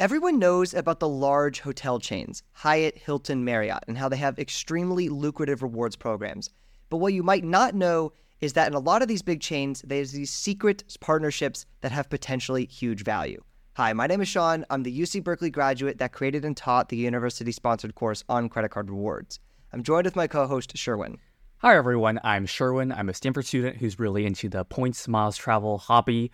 Everyone knows about the large hotel chains, Hyatt, Hilton, Marriott, and how they have extremely lucrative rewards programs. But what you might not know is that in a lot of these big chains, there's these secret partnerships that have potentially huge value. Hi, my name is Sean. I'm the UC Berkeley graduate that created and taught the university sponsored course on credit card rewards. I'm joined with my co host, Sherwin. Hi, everyone. I'm Sherwin. I'm a Stanford student who's really into the points, miles, travel hobby.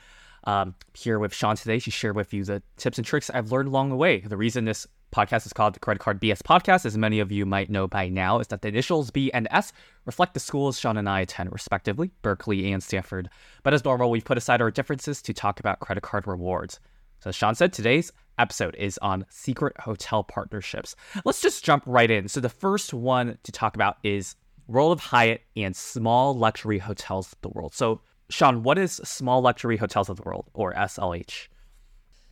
Um, here with Sean today to share with you the tips and tricks I've learned along the way. The reason this podcast is called the Credit Card BS Podcast, as many of you might know by now, is that the initials B and S reflect the schools Sean and I attend, respectively, Berkeley and Stanford. But as normal, we've put aside our differences to talk about credit card rewards. So, as Sean said, today's episode is on secret hotel partnerships. Let's just jump right in. So, the first one to talk about is World of Hyatt and small luxury hotels of the world. So, Sean, what is Small Luxury Hotels of the World, or SLH?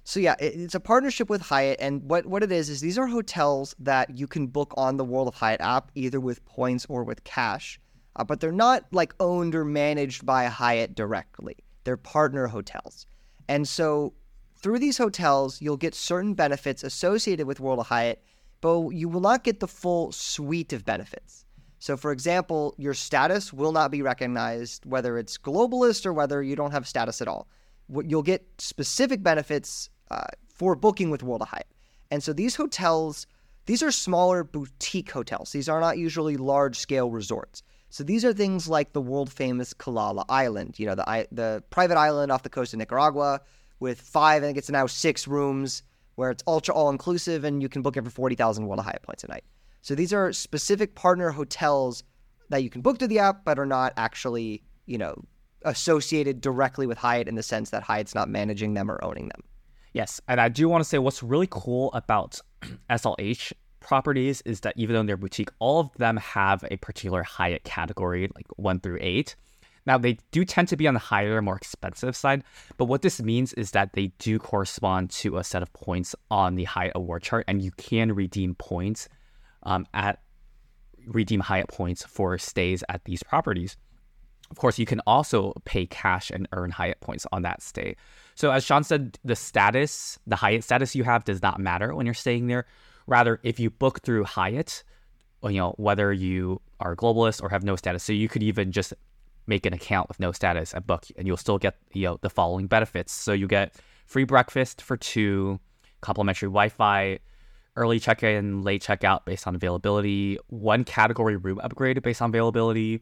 So yeah, it's a partnership with Hyatt, and what what it is is these are hotels that you can book on the World of Hyatt app, either with points or with cash, uh, but they're not like owned or managed by Hyatt directly. They're partner hotels, and so through these hotels, you'll get certain benefits associated with World of Hyatt, but you will not get the full suite of benefits. So, for example, your status will not be recognized, whether it's globalist or whether you don't have status at all. You'll get specific benefits uh, for booking with World of Hyatt. And so these hotels, these are smaller boutique hotels. These are not usually large scale resorts. So these are things like the world famous Kalala Island, you know, the the private island off the coast of Nicaragua with five, I think it's now six rooms where it's ultra all inclusive and you can book it for 40,000 World of Hyatt points a night. So these are specific partner hotels that you can book through the app, but are not actually, you know, associated directly with Hyatt in the sense that Hyatt's not managing them or owning them. Yes, and I do want to say what's really cool about SLH properties is that even though they're boutique, all of them have a particular Hyatt category, like one through eight. Now, they do tend to be on the higher, more expensive side, but what this means is that they do correspond to a set of points on the Hyatt award chart, and you can redeem points um, at redeem Hyatt points for stays at these properties. Of course, you can also pay cash and earn Hyatt points on that stay. So, as Sean said, the status, the Hyatt status you have does not matter when you're staying there. Rather, if you book through Hyatt, you know, whether you are a globalist or have no status, so you could even just make an account with no status and book, and you'll still get, you know, the following benefits. So, you get free breakfast for two, complimentary Wi Fi, early check-in, late checkout based on availability, one category room upgrade based on availability.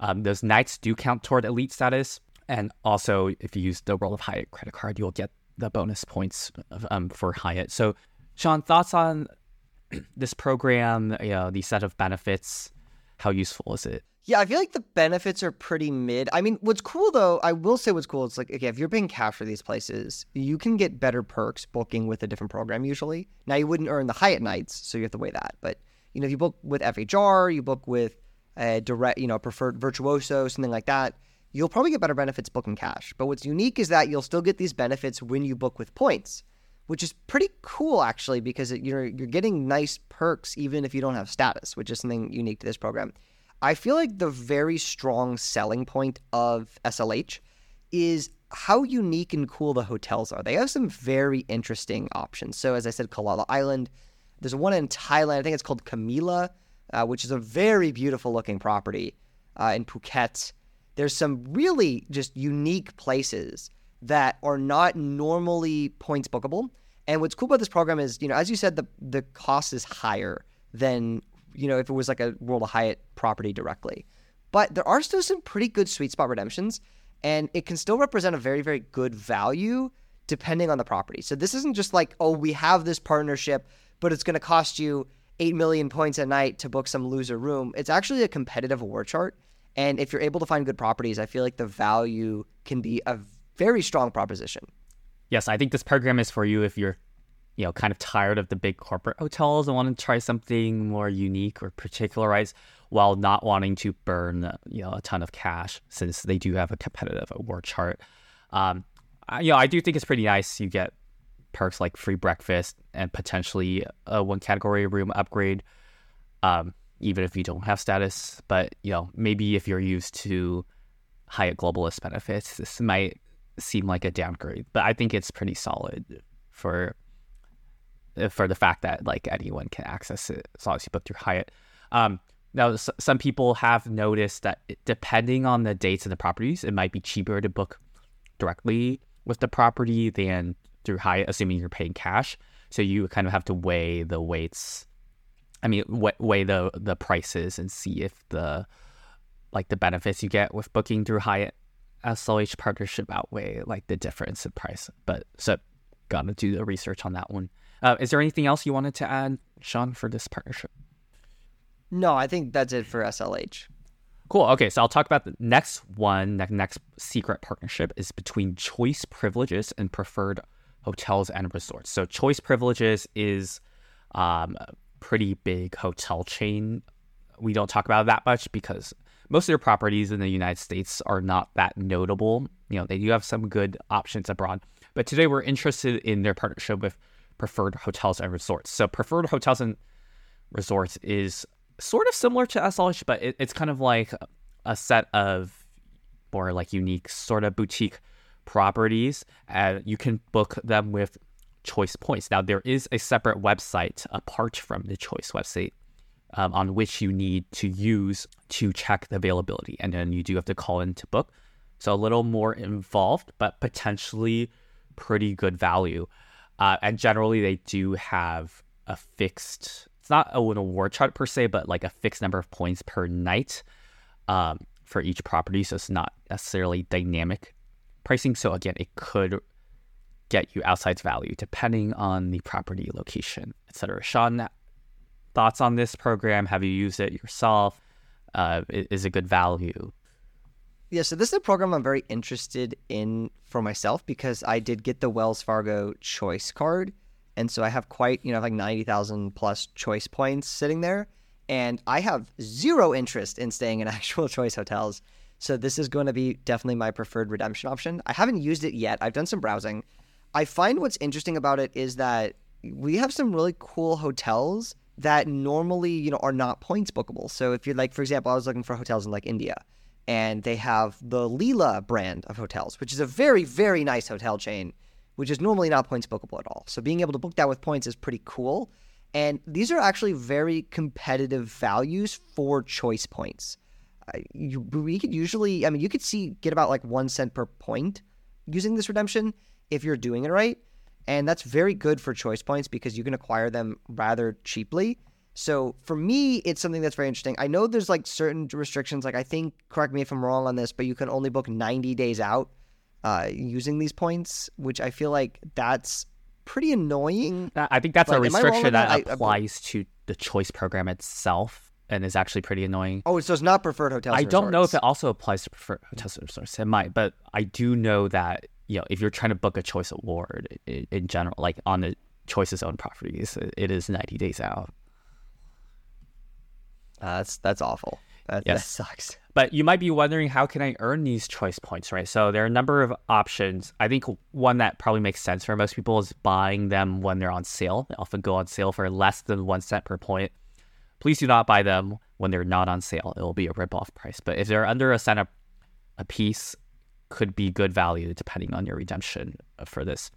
Um, those nights do count toward elite status, and also if you use the World of Hyatt credit card, you'll get the bonus points um, for Hyatt. So, Sean, thoughts on this program? You know, the set of benefits. How useful is it? Yeah, I feel like the benefits are pretty mid. I mean, what's cool though, I will say what's cool. It's like, okay, if you're paying cash for these places, you can get better perks booking with a different program usually. Now, you wouldn't earn the Hyatt nights, so you have to weigh that. But, you know, if you book with FHR, you book with a direct, you know, preferred virtuoso, something like that, you'll probably get better benefits booking cash. But what's unique is that you'll still get these benefits when you book with points, which is pretty cool actually, because you're, you're getting nice perks even if you don't have status, which is something unique to this program. I feel like the very strong selling point of SLH is how unique and cool the hotels are. They have some very interesting options. So, as I said, Kalala Island. There's one in Thailand. I think it's called Keemala, uh, which is a very beautiful looking property uh, in Phuket. There's some really just unique places that are not normally points bookable. And what's cool about this program is, you know, as you said, the the cost is higher than you know, if it was like a World of Hyatt property directly. But there are still some pretty good sweet spot redemptions, and it can still represent a very, very good value depending on the property. So this isn't just like, oh, we have this partnership, but it's going to cost you 8 million points a night to book some loser room. It's actually a competitive award chart. And if you're able to find good properties, I feel like the value can be a very strong proposition. Yes, I think this program is for you if you're you know, kind of tired of the big corporate hotels and want to try something more unique or particularized while not wanting to burn, you know, a ton of cash since they do have a competitive award chart. Um, I, you know, I do think it's pretty nice. You get perks like free breakfast and potentially a one category room upgrade, um, even if you don't have status. But, you know, maybe if you're used to Hyatt Globalist benefits, this might seem like a downgrade. But I think it's pretty solid for for the fact that like anyone can access it as long as you book through Hyatt. Um, now, s- some people have noticed that depending on the dates and the properties, it might be cheaper to book directly with the property than through Hyatt, assuming you're paying cash. So you kind of have to weigh the weights. I mean, weigh, weigh the the prices and see if the like the benefits you get with booking through Hyatt SLH partnership outweigh like the difference in price. But so gotta do the research on that one. Uh, is there anything else you wanted to add, Sean, for this partnership? No, I think that's it for SLH. Cool. Okay, so I'll talk about the next one. The next secret partnership is between Choice Privileges and Preferred Hotels and Resorts. So Choice Privileges is um, a pretty big hotel chain. We don't talk about that much because most of their properties in the United States are not that notable. You know, they do have some good options abroad. But today we're interested in their partnership with Preferred Hotels and Resorts. So Preferred Hotels and Resorts is sort of similar to SLH, but it, it's kind of like a set of more like unique sort of boutique properties. And you can book them with Choice Points. Now, there is a separate website apart from the Choice website um, on which you need to use to check the availability. And then you do have to call in to book. So a little more involved, but potentially pretty good value. Uh, and generally, they do have a fixed it's not an award chart per se, but like a fixed number of points per night um, for each property. So it's not necessarily dynamic pricing. So again, it could get you outside value depending on the property location, etc. Sean, thoughts on this program? Have you used it yourself? Uh, is it good value? Yeah, so this is a program I'm very interested in for myself because I did get the Wells Fargo Choice card and so I have quite, you know, like 90,000 plus choice points sitting there. And I have zero interest in staying in actual choice hotels. So this is going to be definitely my preferred redemption option. I haven't used it yet. I've done some browsing. I find what's interesting about it is that we have some really cool hotels that normally, you know, are not points bookable. So if you're like, for example, I was looking for hotels in like India and they have the Leela brand of hotels, which is a very, very nice hotel chain which is normally not points bookable at all. So being able to book that with points is pretty cool. And these are actually very competitive values for choice points. Uh, you, we could usually, I mean, you could see get about like one cent per point using this redemption if you're doing it right. And that's very good for choice points because you can acquire them rather cheaply. So for me, it's something that's very interesting. I know there's like certain restrictions. Like I think, correct me if I'm wrong on this, but you can only book 90 days out uh, using these points, which I feel like that's pretty annoying. I think that's like, a restriction that, that, applies I, to the choice program itself and is actually pretty annoying. Oh, so it's not preferred hotels. I don't know if it also applies to preferred hotels and resorts. It might, but I do know that you know if you're trying to book a choice award in, in general, like on the choice's own properties, it is 90 days out. Uh, that's that's awful. That, yes. that sucks. But you might be wondering how can I earn these choice points, right? So there are a number of options. I think one that probably makes sense for most people is buying them when they're on sale. They often go on sale for less than one cent per point. Please do not buy them when they're not on sale. It will be a rip-off price. But if they're under a cent a, a piece, could be good value depending on your redemption for this.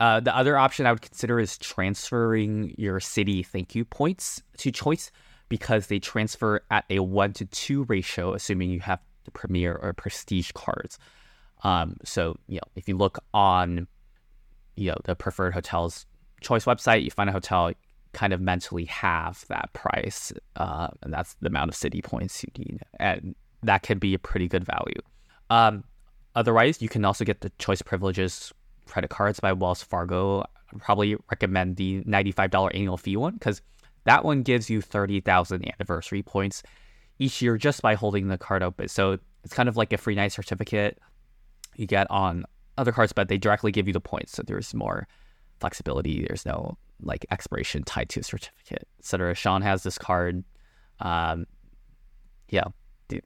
Uh, the other option I would consider is transferring your Citi thank you points to choice because they transfer at a one to two ratio, assuming you have the premier or prestige cards. Um, so you know, if you look on, you know, the preferred hotels choice website, you find a hotel kind of mentally have that price, uh, and that's the amount of Citi points you need, and that can be a pretty good value. Um, otherwise, you can also get the choice privileges credit cards by Wells Fargo. I'd probably recommend the ninety-five dollar annual fee one because that one gives you 30,000 anniversary points each year just by holding the card open. So it's kind of like a free night certificate you get on other cards, but they directly give you the points. So there's more flexibility. There's no like expiration tied to a certificate, etc. Sean has this card. Um, yeah. Do,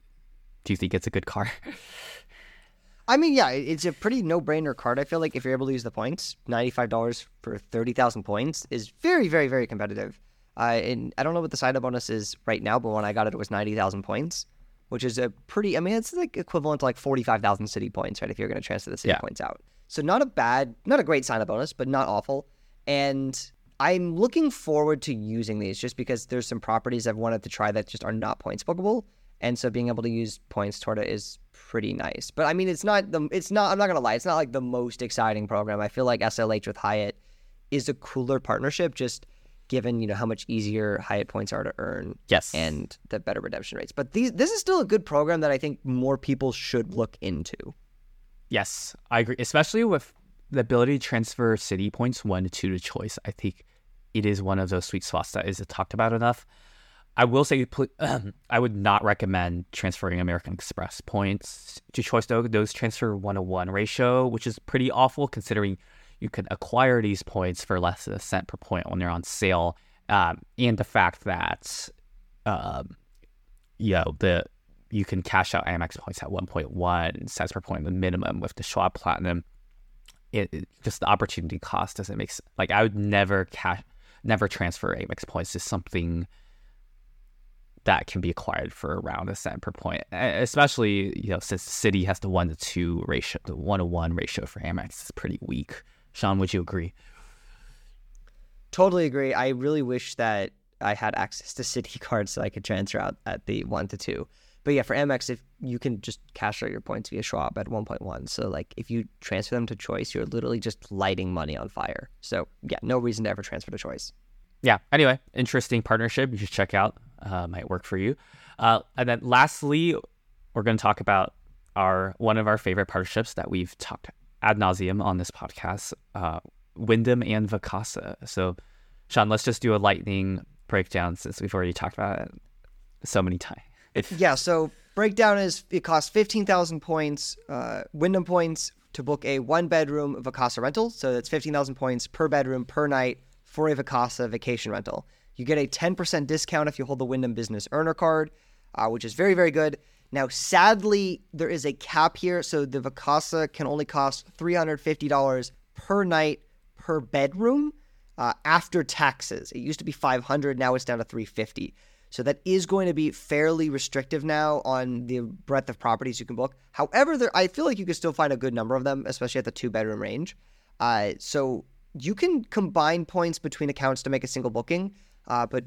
do you think it's a good card? I mean, yeah, it's a pretty no-brainer card. I feel like if you're able to use the points, ninety-five dollars for thirty thousand points is very, very, very competitive. Uh, and I don't know what the sign-up bonus is right now, but when I got it, it was ninety thousand points, which is a pretty. I mean, it's like equivalent to like forty-five thousand Citi points, right? If you're going to transfer the Citi yeah. points out, so not a bad, not a great sign-up bonus, but not awful. And I'm looking forward to using these just because there's some properties I've wanted to try that just are not points bookable. And so being able to use points toward it is pretty nice. But I mean, it's not the, it's not, I'm not going to lie, it's not like the most exciting program. I feel like SLH with Hyatt is a cooler partnership just given, you know, how much easier Hyatt points are to earn. Yes. And the better redemption rates. But these, this is still a good program that I think more people should look into. Yes, I agree. Especially with the ability to transfer Citi points one to two to choice. I think it is one of those sweet spots that isn't talked about enough. I will say I would not recommend transferring American Express points to choice though. Those transfer one to one ratio, which is pretty awful considering you can acquire these points for less than a cent per point when they're on sale, um, and the fact that, um, you know, the you can cash out Amex points at 1.1 cents per point, the minimum with the Schwab Platinum. It, it, just the opportunity cost doesn't make sense. Like I would never cash never transfer Amex points to something that can be acquired for around a cent per point. Especially, you know, since the Citi has the one to two ratio, the one to one ratio for Amex is pretty weak. Sean, would you agree? Totally agree. I really wish that I had access to Citi cards so I could transfer out at the one to two. But yeah, for Amex, if you can just cash out your points via Schwab at 1.1. So like if you transfer them to Choice, you're literally just lighting money on fire. So yeah, no reason to ever transfer to Choice. Yeah. Anyway, interesting partnership. You should check out. Uh, might work for you. Uh, and then lastly, we're going to talk about our one of our favorite partnerships that we've talked ad nauseum on this podcast, uh, Wyndham and Vacasa. So, Sean, let's just do a lightning breakdown since we've already talked about it so many times yeah, so breakdown is it costs 15,000 points, uh, Wyndham points to book a one bedroom Vacasa rental. So that's 15,000 points per bedroom per night for a Vacasa vacation rental. You get a 10% discount if you hold the Wyndham Business Earner Card, uh, which is very, very good. Now, sadly, there is a cap here. So the Vacasa can only cost $350 per night per bedroom uh, after taxes. It used to be 500 now it's down to 350 so that is going to be fairly restrictive now on the breadth of properties you can book. However, there I feel like you can still find a good number of them, especially at the two bedroom range. Uh, so you can combine points between accounts to make a single booking, uh, but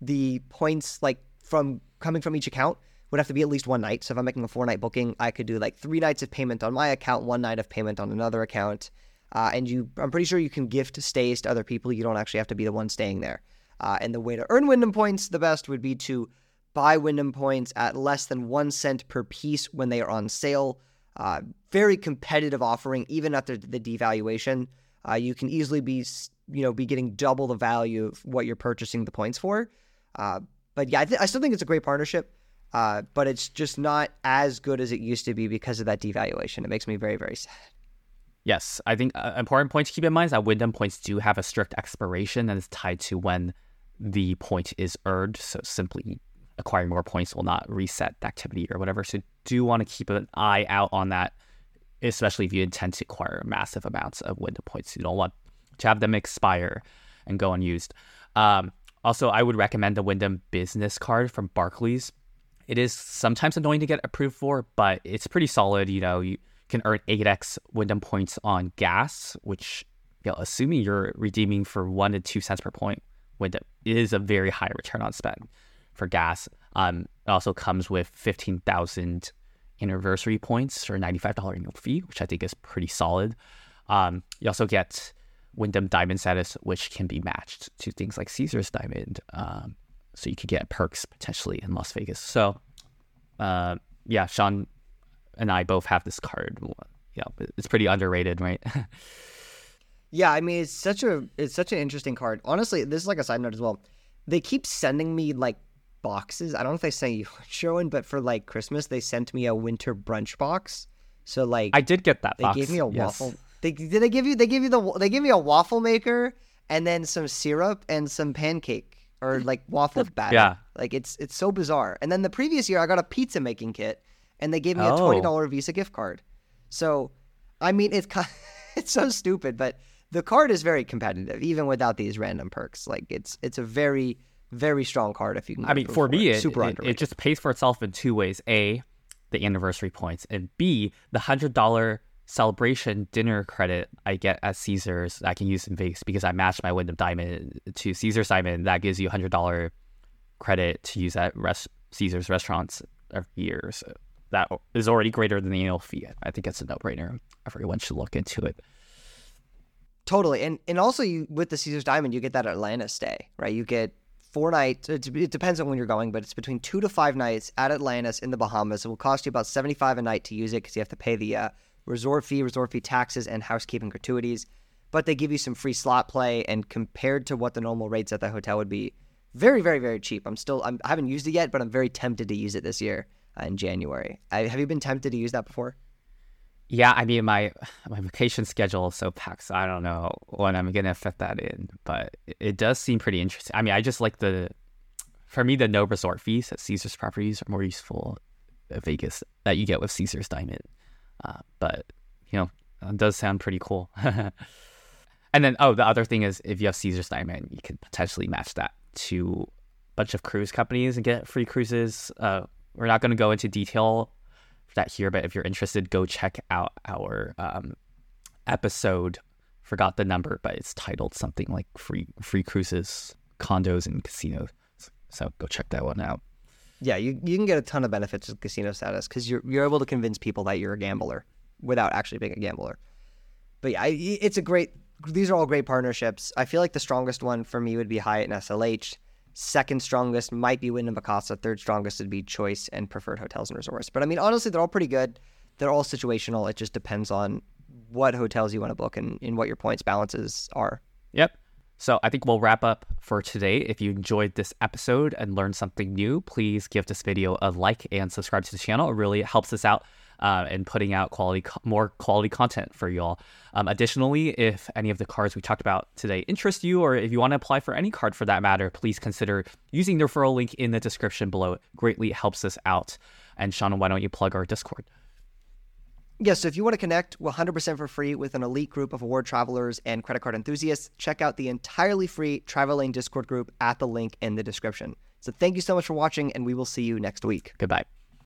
the points like from coming from each account would have to be at least one night. So if I'm making a four night booking, I could do like three nights of payment on my account, one night of payment on another account. Uh, and you, I'm pretty sure you can gift stays to other people. You don't actually have to be the one staying there. Uh, and the way to earn Wyndham points the best would be to buy Wyndham points at less than one cent per piece when they are on sale. Uh, very competitive offering, even after the devaluation. Uh, you can easily be, you know, be getting double the value of what you're purchasing the points for. Uh, but yeah, I, th- I, still think it's a great partnership, uh, but it's just not as good as it used to be because of that devaluation. It makes me very, very sad. Yes, I think an uh, important point to keep in mind is that Wyndham points do have a strict expiration that is tied to when the point is earned. So simply acquiring more points will not reset the activity or whatever. So do want to keep an eye out on that, especially if you intend to acquire massive amounts of Wyndham points. You don't want to have them expire and go unused. Um, also, I would recommend the Wyndham Business Card from Barclays. It is sometimes annoying to get approved for, but it's pretty solid. You know, you can earn 8x Wyndham points on gas, which, you know, assuming you're redeeming for one to two cents per point, Wyndham is a very high return on spend for gas. Um, it also comes with 15,000 anniversary points for a $95 annual fee, which I think is pretty solid. Um, you also get Wyndham Diamond status, which can be matched to things like Caesars Diamond. Um, so you could get perks potentially in Las Vegas. So, uh, yeah, Sean and I both have this card. Yeah, it's pretty underrated, right? Yeah, I mean it's such a it's such an interesting card. Honestly, this is like a side note as well. They keep sending me like boxes. I don't know if they sent you Sherwin, but for like Christmas they sent me a winter brunch box. So like I did get that. They box. gave me a yes. waffle. They did they give you they give you the they give me a waffle maker and then some syrup and some pancake or like waffle batter. Yeah, like it's it's so bizarre. And then the previous year I got a pizza making kit and they gave me oh. a twenty dollar Visa gift card. So I mean it's it's so stupid, but the card is very competitive, even without these random perks. Like it's it's a very very strong card if you can. I mean, for me, it, super it, it just pays for itself in two ways: a, the anniversary points, and b, the hundred dollar celebration dinner credit I get at Caesars I can use in Vegas because I matched my Wyndham Diamond to Caesars Diamond. That gives you hundred dollar credit to use at rest- Caesars restaurants every year. So that is already greater than the annual fee. I think it's a no brainer. Everyone should look into it. Totally, and and also you with the Caesars Diamond, you get that Atlantis stay, right? You get four nights. It, it depends on when you're going, but it's between two to five nights at Atlantis in the Bahamas. It will cost you about seventy five a night to use it because you have to pay the uh, resort fee, resort fee taxes, and housekeeping gratuities. But they give you some free slot play, and compared to what the normal rates at the hotel would be, very, very, very cheap. I'm still, I'm, I haven't used it yet, but I'm very tempted to use it this year uh, in January. I, have you been tempted to use that before? Yeah, I mean my my vacation schedule is so packed. So I don't know when I'm gonna fit that in, but it does seem pretty interesting. I mean, I just like the for me the no resort fees at Caesar's properties are more useful at Vegas that you get with Caesar's Diamond. Uh, but you know, it does sound pretty cool. and then oh, the other thing is if you have Caesar's Diamond, you can potentially match that to a bunch of cruise companies and get free cruises. Uh, we're not going to go into detail for that here, but if you're interested, go check out our um, episode. Forgot the number, but it's titled something like "free free cruises, condos, and casinos." So go check that one out. Yeah, you, you can get a ton of benefits with casino status because you're you're able to convince people that you're a gambler without actually being a gambler. But yeah, it's a great. These are all great partnerships. I feel like the strongest one for me would be Hyatt and SLH. Second strongest might be Wyndham. Third strongest would be Choice and Preferred Hotels and Resorts. But I mean, honestly, they're all pretty good. They're all situational. It just depends on what hotels you want to book and, and what your points balances are. Yep. So I think we'll wrap up for today. If you enjoyed this episode and learned something new, please give this video a like and subscribe to the channel. It really helps us out uh, and putting out quality, more quality content for y'all. Um, additionally, if any of the cards we talked about today interest you, or if you want to apply for any card for that matter, please consider using the referral link in the description below. It greatly helps us out. And Sean, why don't you plug our Discord? Yes, so if you want to connect 100% for free with an elite group of award travelers and credit card enthusiasts, check out the entirely free Travel Lane Discord group at the link in the description. So thank you so much for watching, and we will see you next week. Goodbye.